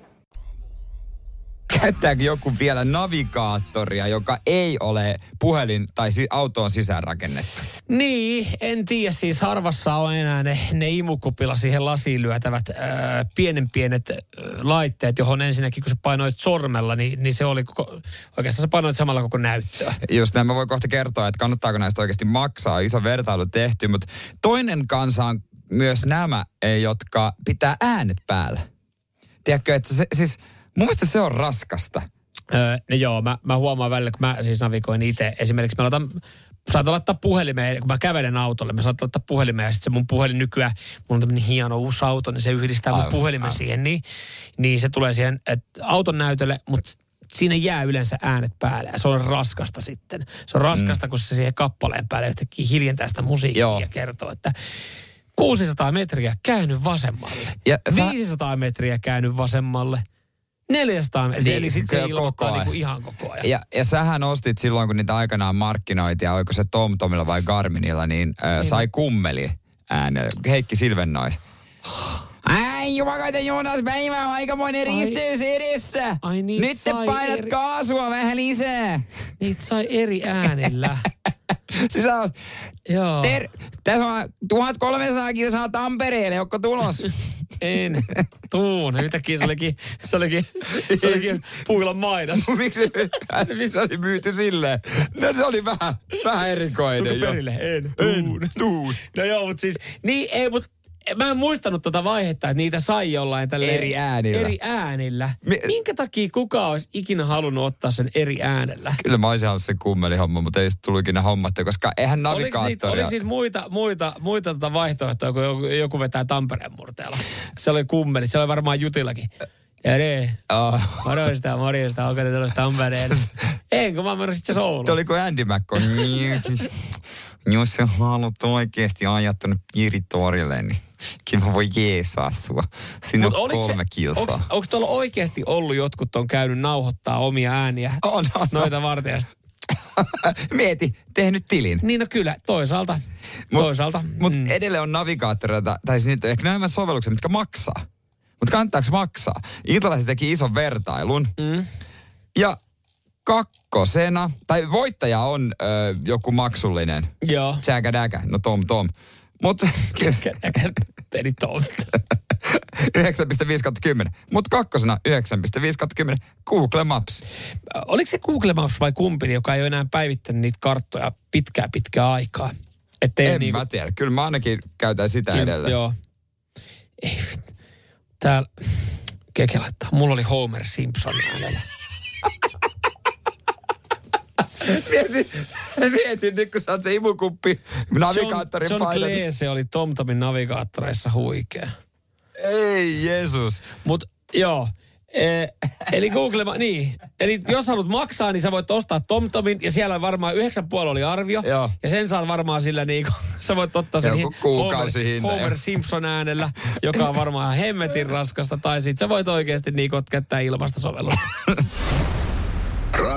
Käyttääkö joku vielä navigaattoria, joka ei ole puhelin tai si- autoon sisäänrakennettu? Niin, en tiedä. Siis harvassa on enää ne, ne imukupilla siihen lasiin lyötävät ää, pienen pienet ää, laitteet, johon ensinnäkin kun sä painoit sormella, niin, niin se oli koko, oikeastaan sä painoit samalla koko näyttöä. Just näin, mä voin kohta kertoa, että kannattaako näistä oikeasti maksaa. Iso vertailu tehty, mutta toinen kansa on myös nämä, jotka pitää äänet päällä. Tiedätkö, että se, siis mun mielestä se on raskasta. Öö, no joo, mä, mä huomaan välillä, kun mä siis navigoin itse. Esimerkiksi mä laitan, saatan laittaa puhelimeen, kun mä kävelen autolle, mä saatan laittaa puhelimeen ja sitten se mun puhelin nykyään, mulla on tämmöinen hieno uusi auto, niin se yhdistää mun Aivan, puhelimen aivan. siihen, niin, niin se tulee siihen että auton näytölle, mutta siinä jää yleensä äänet päälle ja se on raskasta sitten. Se on raskasta, mm. kun se siihen kappaleen päälle yhtäkkiä hiljentää sitä musiikkia Joo. ja kertoo, että 600 metriä käänny vasemmalle. Ja sä- 500 metriä käänny vasemmalle. 400 metriä, Niin, eli se sitten se ilmoittaa koko ajan. niinku ihan koko ajan. Ja, ja sähän ostit silloin, kun niitä aikanaan markkinoitiin, ja oliko se TomTomilla vai Garminilla, niin äh, sai kummeli äänellä. Heikki Silvennoi. Ai jumakaita Joonas, päivä on aikamoinen Ai- risteys edessä. Ai niin, Nyt te painat eri- kaasua vähän lisää. Niitä sai eri äänillä. Siis oot, Joo. ter, tässä on 1300 kilsaa Tampereelle, onko tulos? En. Tuun. Yhtäkkiä se olikin, se olikin, se olikin puilan mainos. Miksi miksi se oli myyty silleen? No se oli vähän, vähän erikoinen. Jo. perille? En. Tuun. Tuun. No joo, mutta siis, niin ei, mutta mä en muistanut tuota vaihetta, että niitä sai jollain tällä Eri äänillä. Eri äänillä. Mi- Minkä takia kuka olisi ikinä halunnut ottaa sen eri äänellä? Kyllä mä olisin halunnut sen kummelihomma, mutta ei sitten tullut ikinä hommattu, koska eihän Oliko niitä, navigaattoria... oliko niitä muita, muita, muita tota vaihtoehtoja, kun joku, joku vetää Tampereen murteella? Se oli kummeli, se oli varmaan Jutillakin. Ja ne, Oh. morjesta, morjesta, onko te tulossa Tampereen? Enkö mä menossa sitten Ouluun. Oliko Andy McCoy? Niin, Jos sä haluat oikeasti ajaa tuonne Piiritorille, niin kyllä mä voin jeesaa sua. Sinne Mut on kolme kilsaa. Onko, tuolla oikeasti ollut jotkut on käynyt nauhoittaa omia ääniä On, on, noita varten? ja sit- Mieti, tehnyt tilin. Niin no kyllä, toisaalta. Mut- toisaalta. Mutta mm. edelleen on navigaattoreita, tai siis niitä ehkä nämä sovellukset, mitkä maksaa. mutta kannattaako maksaa? Iltalehti teki ison vertailun. Mm. Ja kakkosena, tai voittaja on ö, joku maksullinen. Joo. Tsäkä däkä, no tom tom. Mutta Peli Tom. 9,5 kautta 10. Mutta kakkosena 9,5 kautta 10 Google Maps. Oliko se Google Maps vai kumpi, joka ei ole enää päivittänyt niitä karttoja pitkää pitkää aikaa? Ettei en niinku- mä tiedä. Kyllä mä ainakin käytän sitä Kyllä, edelleen. Joo. Ei, täällä, keke laittaa, mulla oli Homer Simpson äänellä. Mietin, mietin nyt kun sä oot se imukuppi navigaattorin John, John. Cleese oli TomTomin navigaattoreissa huikea. Ei Jeesus. Mut joo, e, eli Google, niin. Eli jos haluat maksaa, niin sä voit ostaa TomTomin ja siellä on varmaan 9,5 oli arvio. Joo. Ja sen saat varmaan sillä niinku, sä voit ottaa sen Homer, Homer. Simpson äänellä, joka on varmaan hemmetin raskasta. Tai sit sä voit oikeasti niinku käyttää ilmasta sovellusta.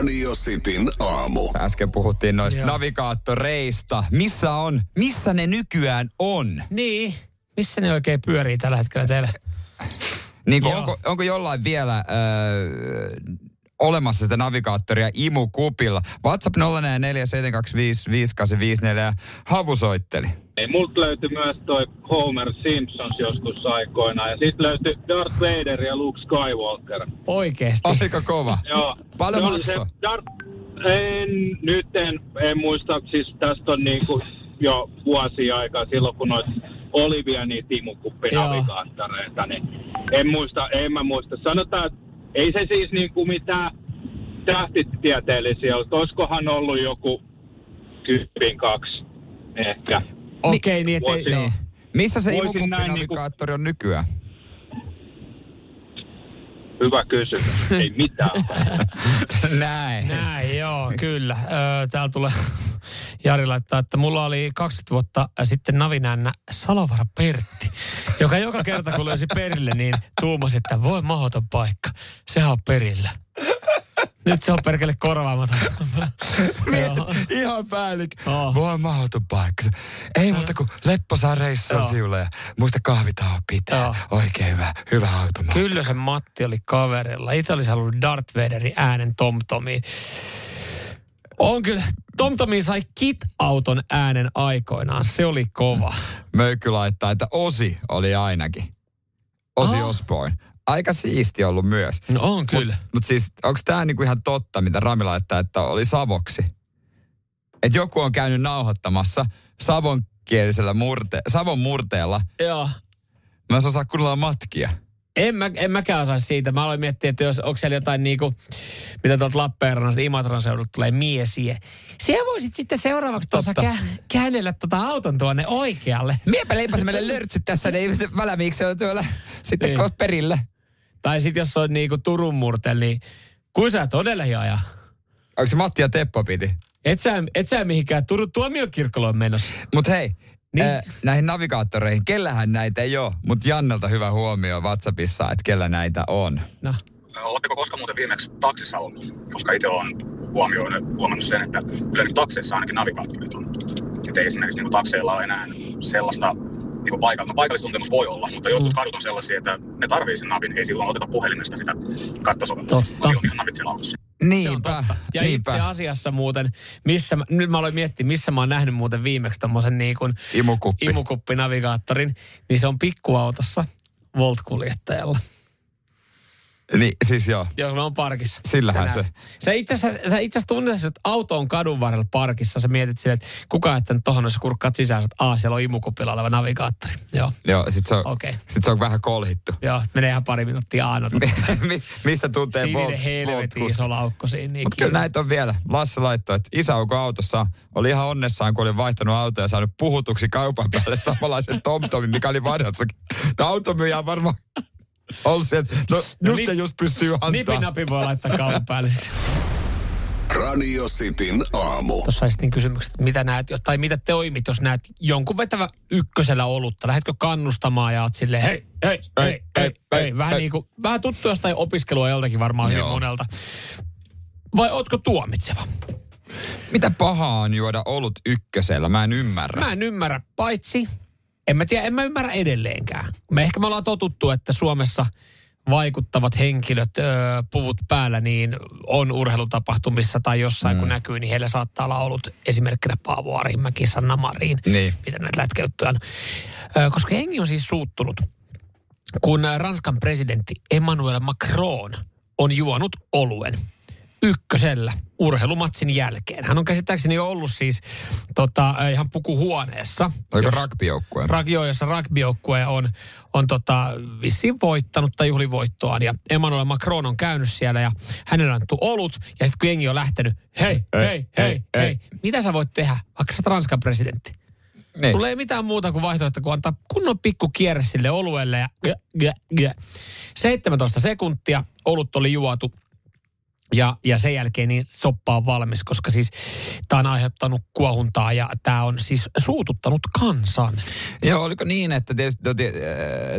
Radio Cityn aamu. Äsken puhuttiin noista Joo. navigaattoreista. Missä on, missä ne nykyään on? niin. Missä ne oikein pyörii tällä hetkellä teillä? Niin kuin, onko, onko jollain vielä öö, olemassa sitä navigaattoria imukupilla? WhatsApp 0447255854 ja Havu soitteli. Ei, multa löytyi myös toi Homer Simpsons joskus aikoina. Ja sitten löytyi Darth Vader ja Luke Skywalker. Oikeesti. Aika kova. Joo. Paljon oli maksoi? Se Darth, en, nyt en, en muista, siis tästä on niinku jo vuosia aikaa silloin, kun noit oli vielä niitä imukuppinavigaattoreita, niin en muista, en mä muista. Sanotaan, että ei se siis niinku mitään tähtitieteellisiä ollut. Olisikohan ollut joku kympin kaksi ehkä. Okei, niin ettei, Voisin-. Missä se imukuppinavigaattori on nykyään? Hyvä kysymys. Ei mitään. Näin. Näin, joo, kyllä. Öö, täällä tulee Jari laittaa, että mulla oli 20 vuotta sitten navinännä Salovara Pertti, joka joka kerta kun löysi perille, niin tuumasi, että voi mahdoton paikka. Sehän on perillä. Nyt se on perkele korvaamaton. Joo. Ihan päällikkö. Oh. Voi mahdoton paikka. Ei muuta kuin lepposaa reissua Joo. siulle ja muista kahvitauon pitää. Joo. Oikein hyvä, hyvä automaatti. Kyllä se Matti oli kaverilla. Itse olisi halunnut Darth Vaderin äänen TomTomiin. On kyllä. TomTomi sai Kit-auton äänen aikoinaan. Se oli kova. Möykky laittaa, että Osi oli ainakin. Osi Ah. Osborne. Aika siisti ollut myös. No on kyllä. Mutta mut siis, onko tämä niinku ihan totta, mitä Rami laittaa, että oli Savoksi? Että joku on käynyt nauhoittamassa savonkielisellä murte, Savon murteella. Joo. Mä en osaa kunnolla matkia. En, mä, en mäkään osaa siitä. Mä aloin miettiä, että jos, onko siellä jotain niinku, mitä tuolta Lappeenrannasta Imatran seudulta tulee miesiä. Siellä voisit sitten seuraavaksi tuossa kä- käännellä tota auton tuonne oikealle. Miepä leipäsi meille lörtsyt tässä, niin välämiiksi on tuolla sitten Niin. perillä. Tai sitten jos on niinku Turun murtel, niin kuin sä todella ajaa. Onko se Matti ja Teppo piti? Et sä, et sä mihinkään Turun tuomiokirkkoloon menossa. Mutta hei, Niin. äh, näihin navigaattoreihin, kellähän näitä ei ole. Mutta Jannelta hyvä huomio WhatsAppissa, että kellä näitä on. No. Oletteko koskaan muuten viimeksi taksissa ollut? Koska itse olen huomioinut, huomannut sen, että kyllä nyt takseissa ainakin navigaattorit on. Että ei esimerkiksi niin takseilla ole enää sellaista niin paikalla. No paikallistuntemus voi olla, mutta jotkut Mm. kadut on sellaisia, että ne tarvii sen navin. Ei silloin oteta puhelimesta sitä karttasovellusta. Totta. On ihan navit siellä autossa. Niinpä, totta. Ja niinpä. itse asiassa muuten, missä mä, nyt mä aloin miettiä, missä mä oon nähnyt muuten viimeksi tommosen niin kuin Imukuppi. imukuppinavigaattorin, niin se on pikkuautossa Volt-kuljettajalla. Niin, siis joo. Joo, ne on parkissa. Sillähän se. Sä itse asiassa, sä itse asiassa tunnet, että auto on kadun varrella parkissa. Sä mietit silleen, että kuka jättänyt tohon, jos kurkkaat sisään, että aah, siellä on imukupilla oleva navigaattori. Joo, Joo, sit se on, okay. sit se on vähän kolhittu. joo, menee ihan pari minuuttia aanot. Mi- Mistä tuntee Sininen Volt- helvetin Volt- iso laukko siinä. Niin Mutta kyllä näitä on vielä. Lasse laittoi, että isäukko autossa oli ihan onnessaan, kun oli vaihtanut autoa ja saanut puhutuksi kaupan päälle samanlaisen TomTomin, mikä oli vanhassakin. No automyyjä on varmaan ollut se, että no just nip- ja just pystyy antaa. Nipin napi voi laittaa kaupan päälle. Radio Cityn aamu. Tuossa esitin kysymykset, että mitä näet, tai mitä toimit, jos näet jonkun vetävä ykkösellä olutta. Lähdetkö kannustamaan ja oot silleen, hei, hei, hei, hei, hei. Vähän, niin kuin, vähän tuttu jostain opiskelua joltakin varmaan hyvin Joo. monelta. Vai ootko tuomitseva? Mitä pahaa on juoda olut ykkösellä? Mä en ymmärrä. Mä en ymmärrä, paitsi En mä tiedä, en mä ymmärrä edelleenkään. Me ehkä me ollaan totuttu, että Suomessa vaikuttavat henkilöt, ö, puvut päällä, niin on urheilutapahtumissa tai jossain, mm. kun näkyy, niin heillä saattaa olla ollut esimerkkinä Paavo Arhimäki, Sanna Marin, Niin. mitä näitä lätkäyttöjä on. Ö, koska hengi on siis suuttunut, kun Ranskan presidentti Emmanuel Macron on juonut oluen ykkösellä urheilumatsin jälkeen. Hän on käsittääkseni jo ollut siis tota, ä, ihan pukuhuoneessa. Oliko rugbyjoukkueen? Ragio, jossa rugbyyjoukkue on, on tota, vissiin voittanut tai juhlivoittoaan. Ja Emmanuel Macron on käynyt siellä ja hänellä on annettu olut. Ja sitten kun jengi on lähtenyt, hei, hei, hei, hei, hei. Mitä sä voit tehdä, vaikka sä Ranskan presidentti? Niin. Sulla ei mitään muuta kuin vaihtoehto kuin antaa kunnon pikku kierre sille oluelle ja gä, gä, gä. 17 sekuntia olut oli juotu. Ja, ja sen jälkeen niin soppa on valmis, koska siis tämä on aiheuttanut kuohuntaa ja tämä on siis suututtanut kansan. Joo, oliko niin, että tietysti, no, äh,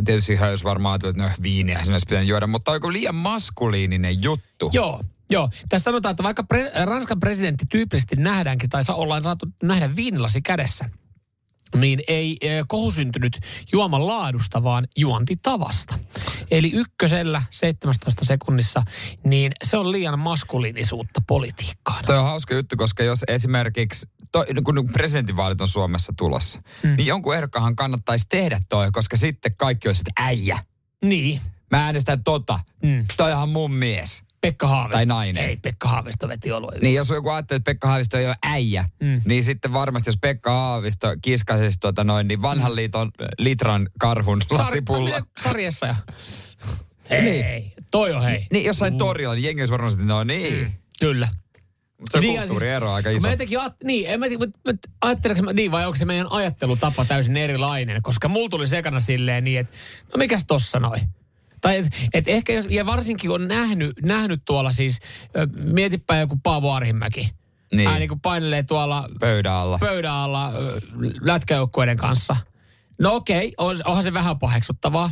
tietysti ihan jos varmaan että no viiniä sinä olisi pitänyt juoda, mutta oliko liian maskuliininen juttu? Joo, joo. Tässä sanotaan, että vaikka pre- Ranskan presidentti tyypillisesti nähdäänkin, tai ollaan saatu nähdä viinilasi kädessä, niin ei eh, kohu syntynyt juoman laadusta, vaan juontitavasta. Eli ykkösellä 17 sekunnissa, niin se on liian maskuliinisuutta politiikkaan. Toi on hauska juttu, koska jos esimerkiksi, toi, kun presidentinvaalit on Suomessa tulossa, mm. niin jonkun ehdokkahan kannattaisi tehdä toi, koska sitten kaikki olisi, että äijä. Niin. Mä äänestän tota. Mm. Toihan mun mies. Pekka Haavisto. Tai nainen. Ei, Pekka Haavisto veti oluen. Niin jos joku ajattelee, että Pekka Haavisto ei ole äijä, mm. niin sitten varmasti jos Pekka Haavisto kiskaisi tota noin, niin vanhan Mm. liiton litran karhun lasipulla. Sarjassa ja... Ei, Niin. toi on hei. Niin jossain torilla, niin jengi olisi varmasti, no niin. Mm. Kyllä. Se on Niin, ja kulttuuriero aika Mä iso. jotenkin, aat- niin, en mä, tiedä, mutta- mutta ajattelenko mä, niin vai onko se meidän ajattelutapa täysin erilainen, koska mulla tuli sekana silleen niin, että no mikäs tossa noin. Tai et, et ehkä jos, ja varsinkin on nähnyt, nähnyt tuolla siis, mietipä joku Paavo Arhimäki. Niin. Hän niin kuin painelee tuolla Pöydän alla. pöydän alla lätkäjoukkueiden kanssa. No okei, on, onhan se vähän paheksuttavaa.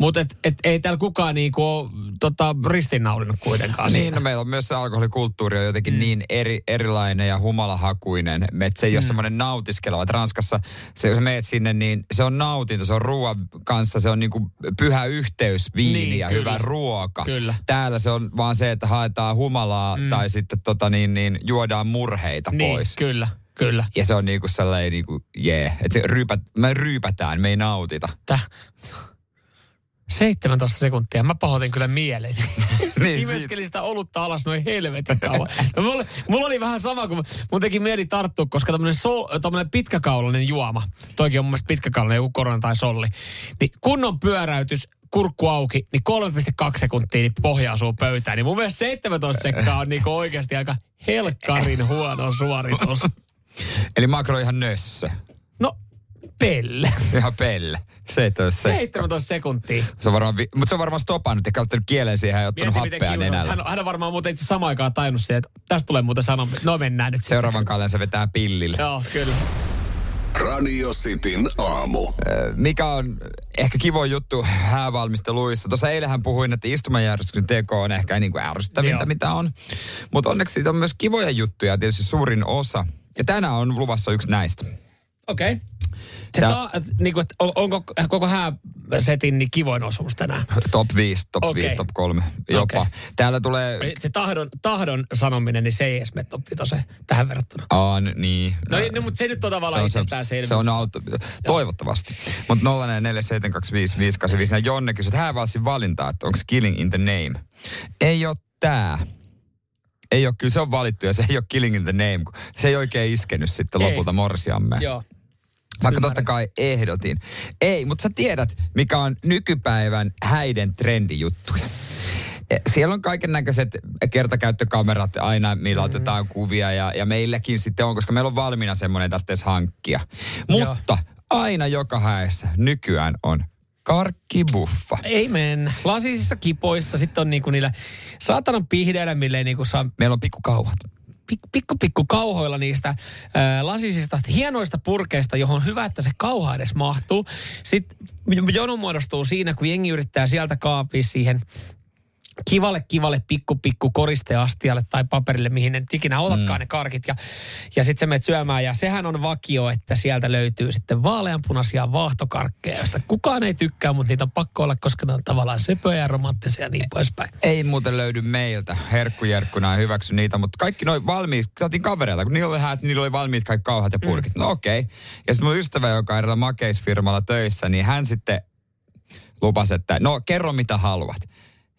Mutta et, et, ei täällä kukaan niinku tota, ristinnaulinut kuitenkaan Niin, siitä. no meillä on myös se alkoholikulttuuri on jotenkin mm. niin eri, erilainen ja humalahakuinen, että se ei mm. ole semmoinen nautiskeleva. Ranskassa, se, jos sä meet sinne, niin se on nautinto, se on ruoan kanssa, se on niinku pyhä yhteys, viini Niin, ja kyllä. hyvä ruoka. Kyllä. Täällä se on vaan se, että haetaan humalaa mm. tai sitten tota niin, niin, juodaan murheita niin, pois. kyllä, kyllä. Ja se on niinku sellainen niinku, jee, yeah, että ryypät, me ryypätään, me ei nautita. Täh. 17 sekuntia. Mä pahoitin kyllä mieleni. Niin, Imeskelin sitä olutta alas noin helvetin kauan. No, mulla, mulla, oli vähän sama, kun mun teki mieli tarttua, koska tämmönen, sol, tämmönen pitkäkaulainen juoma, toikin on mun mielestä pitkäkaulainen, joku korona tai solli, niin kunnon pyöräytys, kurkku auki, niin 3,2 sekuntia niin pohja asuu pöytään. Niin mun mielestä 17 sekkaa on niinku oikeasti aika helkkarin huono suoritus. Eli makro ihan nössö. Pelle. Ihan pelle. 17 sekkaa. 17 sekuntia. Se on varmaan, mutta se on varmaan stopannut ja käyttänyt kielen siihen ja ottanut Mieti, miten happea nenällä. Hän, on- hän on varmaan muuten itse samaan aikaan tajunnut siihen, että tästä tulee muuten sanominen. No mennään nyt. Seuraavan kallen se vetää pillille. Joo, kyllä. Radio Cityn aamu. Mikä on ehkä kivo juttu häävalmisteluissa. Tuossa eilähän puhuin, että istumajärjestyksen teko on ehkä niin kuin ärsyttävintä, Joo. mitä on. Mutta onneksi siitä on myös kivoja juttuja, tietysti suurin osa. Ja tänään on luvassa yksi näistä. Okei. Okay. Se ta, niin kuin, on, onko koko hääsetin niin kivoin osuus tänään? Top 5, top Okei. 5, top 3, jopa. Okei. Täällä tulee... Se tahdon, tahdon sanominen, niin se ei edes mene top vitoseen tähän verrattuna. Aa, n- niin. No, no, mutta se nyt on tavallaan se, itsestäänselvyys. se on auto, toivottavasti. Mutta 047255855. Näin Jonne kysyi, että häävalssin valintaa, että onko Killing in the Name. Ei ole tää. Ei ole, kyllä se on valittu ja se ei ole Killing in the Name. Se ei oikein iskenyt sitten lopulta morsiamme. Joo. Vaikka Ymmärrän. totta kai ehdotin. Ei, mutta sä tiedät, mikä on nykypäivän häiden trendijuttuja. E, Siellä on kaiken näköiset kertakäyttökamerat aina, millä mm-hmm. otetaan kuvia ja, ja meilläkin sitten on, koska meillä on valmiina semmoinen, tarvitsisi hankkia. Mutta aina joka häessä nykyään on karkkibuffa. Ei mennä. Lasisissa kipoissa sitten on niinku niillä saatanan pihdeillä, milleen niinku saa Meillä on pikkukauhat. Pik- pikku pikku kauhoilla niistä ää, lasisista hienoista purkeista, johon on hyvä, että se kauha edes mahtuu. Sitten jono muodostuu siinä, kun jengi yrittää sieltä kaapia siihen kivalle, kivalle pikku, pikku koristeastialle tai paperille, mihin ne ikinä otatkaan mm. ne karkit. Ja, ja sitten sä menet syömään. Ja sehän on vakio, että sieltä löytyy sitten vaaleanpunaisia vaahtokarkkeja, joista kukaan ei tykkää, mutta niitä on pakko olla, koska ne on tavallaan söpöjä ja romanttisia ja niin poispäin. Ei muuten löydy meiltä. Herkkujerkkuna ei hyväksy niitä, mutta kaikki noin valmiit, saatiin kavereilta, kun niillä oli, häät, niillä oli valmiit kaikki kauhat ja purkit. Mm. No okei. Okay. Ja sitten mun ystävä, joka on erillä makeisfirmalla töissä, niin hän sitten lupasi, että no kerro mitä haluat.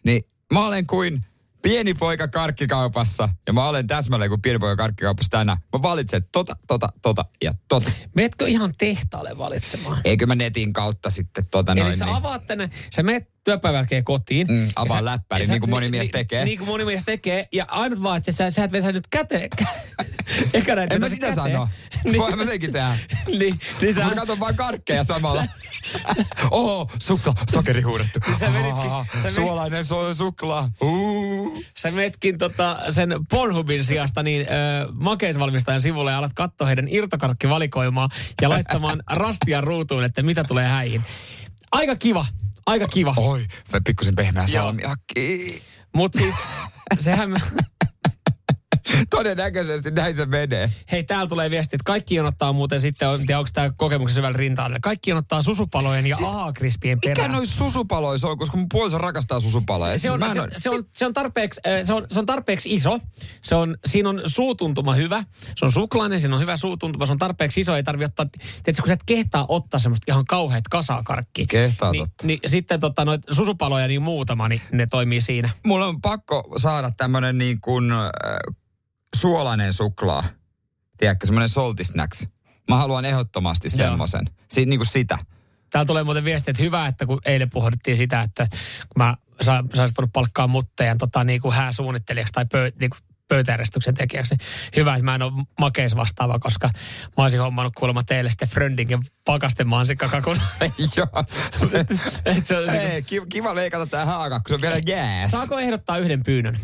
Niin mä olen kuin pieni poika karkkikaupassa ja mä olen täsmälleen kuin pieni poika karkkikaupassa tänään. Mä valitsen tota, tota, tota ja tota. Meetkö ihan tehtaalle valitsemaan? Eikö mä netin kautta sitten tota Eli noin. sä niin. avaat tänne, sä meet työpäivän jälkeen kotiin. Mm, avaa sä- läppäri, niin kuin moni ni- mies ni- tekee. Niin kuin moni mies tekee. Ja ainut vaan, että sä, sä et vetä nyt käteen. Eikä näin En mä sitä käteen. sano. Niin. Voin mä senkin tehdä. niin, niin sä, Mutta katon vaan karkkeja samalla. Oho, sukla, sokeri huudettu. Niin sä menitkin- Ah, sä menit- Suolainen so, suklaa. Uh. sä metkin tota, sen Pornhubin sijasta niin ö, makeisvalmistajan sivulle ja alat katsoa heidän irtokarkkivalikoimaa ja laittamaan rastia ruutuun, että mitä tulee häihin. Aika kiva, aika kiva. Oi, pikkusen pehmeä salmiakki. Mutta siis, sehän... Todennäköisesti näin se menee. Hei, täällä tulee viesti, että kaikki jonottaa muuten sitten, en tiedä onko tämä kokemuksen syvällä rintaan, kaikki jonottaa susupalojen ja siis, aakrispien Mikä perään. noin susupaloissa on, koska mun puoliso rakastaa susupaloja. se on, Mä en se, oo- se, on, se, on tarpeeksi, se, on, se on tarpeeksi iso. Se on, siinä on suutuntuma hyvä. Se on suklainen, siinä on hyvä suutuntuma. Se on tarpeeksi iso, ei tarvitse ottaa... Tiedätkö, kun sä et kehtaa ottaa semmoista ihan kauheat kasaa karkkia. Kehtaa niin, totta. niin, sitten tota, noit susupaloja niin muutama, niin ne toimii siinä. Mulla on pakko saada tämmönen niin kuin äh, suolainen suklaa. Tiedätkö, semmonen salty snacks. Mä haluan ehdottomasti Joo. semmoisen. Si- niin kuin sitä. Täällä tulee muuten viesti, että hyvä, että kun eilen pohdittiin sitä, että kun mä sa, saisin voinut palkkaa muttejan tota, niin kuin hääsuunnittelijaksi tai pö, niin kuin pöytäjärjestyksen tekijäksi. niin Hyvä, että mä en ole makeis vastaava, koska mä olisin hommannut kuulemma teille sitten Fröndingen pakastemansikkakakun. Joo. Et se on- Hei, kiva, kiva leikata tää haaka, kun se on vielä jääs. Saako ehdottaa yhden pyynnön?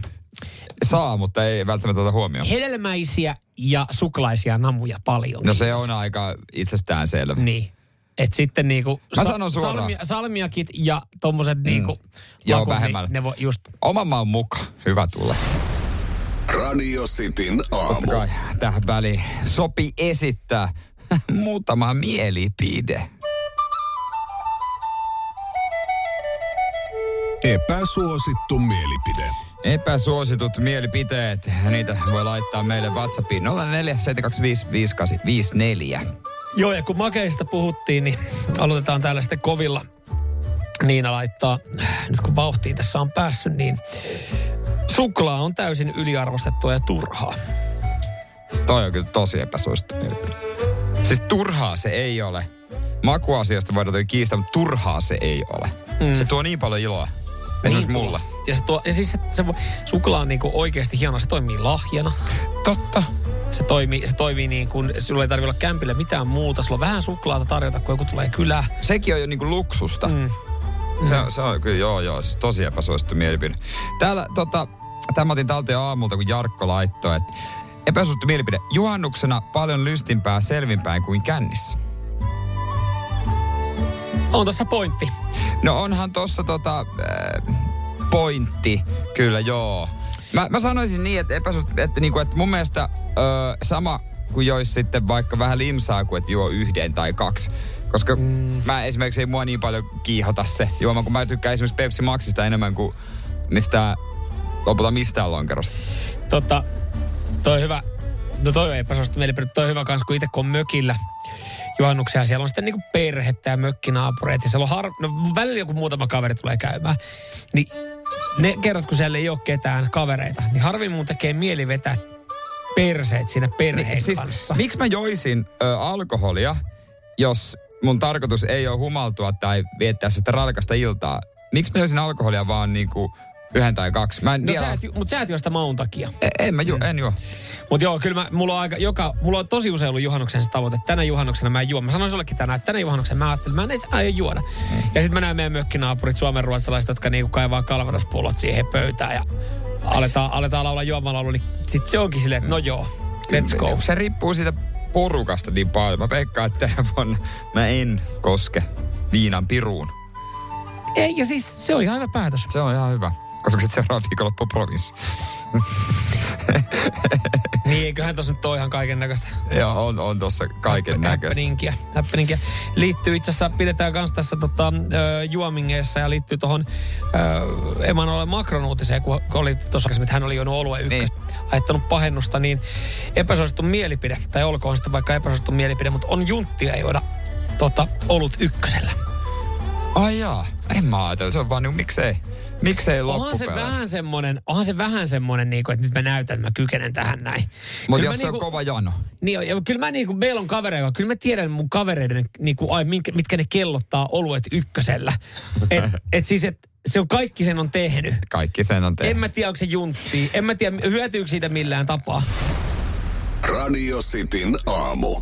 Saa, mutta ei välttämättä ota huomioon. Hedelmäisiä ja suklaisia namuja paljon. No se on aika itsestään selvä. Niin. Et sitten niinku Mä sanon suoraan. salmia, salmiakit ja tommoset mm. niinku Joo, lakut, vähemmällä. Niin ne voi just Oman maan mukaan. Hyvä tulla. Radio Cityn aamu. Kai tähän väliin sopi esittää muutama mielipide. Epäsuosittu mielipide. Epäsuositut mielipiteet, niitä voi laittaa meille WhatsAppiin 04 Joo, ja kun makeista puhuttiin, niin aloitetaan täällä sitten kovilla. Niina laittaa, nyt kun vauhtiin tässä on päässyt, niin suklaa on täysin yliarvostettua ja turhaa. Toi on kyllä tosi epäsuosittu mielipide. Siis turhaa se ei ole. Makuasioista voidaan kiistää, mutta turhaa se ei ole. Mm. Se tuo niin paljon iloa. Esimerkiksi Niin mulle. Ja, se tuo, ja siis se, se, suklaa on niinku oikeasti hieno, se toimii lahjana. Totta. Se toimii, se toimii niin kuin, sulla ei tarvitse olla kämpille mitään muuta. Sulla on vähän suklaata tarjota, kun joku tulee kylään. Sekin on jo niinku luksusta. Mm. Se, se on kyllä, joo joo, siis tosi epäsuosittu mielipide. Täällä tota, tämä otin talteen aamulta, kun Jarkko laittoi, että epäsuosittu mielipide. Juhannuksena paljon lystimpää selvinpäin kuin kännissä. On tässä pointti. No onhan tossa tota, äh, pointti, kyllä joo. Mä, mä sanoisin niin, että, epäsuosittu, että, niinku, että mun mielestä äh, sama kuin jois sitten vaikka vähän limsaa kuin että juo yhden tai kaksi. Koska mm. mä esimerkiksi ei mua niin paljon kiihota se juoma, kun mä tykkään esimerkiksi Pepsi Maxista enemmän kuin mistä lopulta mistään lonkerosta. Tota, toi hyvä. No toi on epäsuosittu mielipide. Toi on hyvä kans, kun itse kun on mökillä juhannuksia. Siellä on sitten niinku perhettä ja mökkinaapureita. Ja siellä on har... no, välillä joku muutama kaveri tulee käymään. Niin ne kerrat, kun siellä ei ole ketään kavereita, niin harvin mun tekee mieli vetää perseet siinä perheen Niin, siis, kanssa. miksi mä joisin ö, alkoholia, jos mun tarkoitus ei ole humaltua tai viettää sitä raikasta iltaa? Miksi mä joisin alkoholia vaan niinku yhden tai kaksi? Mä en No vielä... sä et, mut sä et juo sitä maun takia. En, en mä ju, Mm. en juo. Mutta joo, kyllä mä, mulla on, aika, joka, mulla on tosi usein ollut juhannuksen se tavoite, että tänä juhannuksena mä en juo. Mä sanoin sullekin tänään, että tänä juhannuksena mä ajattelin, mä en aio juoda. Mm. Ja sitten mä näen meidän mökkinaapurit, suomen ruotsalaiset, jotka niinku kaivaa kalvadospullot siihen pöytään ja aletaan, aletaan laulaa juomalaulu, niin sit se onkin silleen, että no joo, let's go. Se riippuu siitä porukasta niin paljon. Mä veikkaan, että tänä vuonna mä en koske viinan piruun. Ei, ja siis se on ihan hyvä päätös. Se on ihan hyvä. Koska sitten seuraava viikonloppu provinssi. niin, eiköhän tossa nyt ole ihan kaiken näköistä. Joo, on, on tossa kaiken näköistä. Happeningia, happeningia. Liittyy itse asiassa, pidetään myös tässä tota, juomingeissa ja liittyy tuohon Emmanuel Macron uutiseen, kun, kun oli tuossa että hän oli juonut oluen ykkös, niin. aiheuttanut pahennusta, niin epäsuosittu mielipide, tai olkoon sitten vaikka epäsuosittu mielipide, mutta on junttia ei voida tota, olut ykkösellä. Ai jaa, en mä ajatella, se on vaan niin, miksei. Miksei onhan se vähän semmoinen, onhan se vähän semmoinen, niin kuin, että nyt mä näytän, että mä kykenen tähän näin. Mutta jos se niin kuin, on kova jano. Niin, ja kyllä mä niin kuin, meillä on kavereita, kyllä mä tiedän mun kavereiden, niin kuin, ai, mitkä, mitkä ne kellottaa oluet ykkösellä. et, et siis, et, se on kaikki sen on tehnyt. Kaikki sen on tehnyt. En mä tiedä, onko se juntti. En mä tiedä, hyötyykö siitä millään tapaa. Radio Cityn aamu.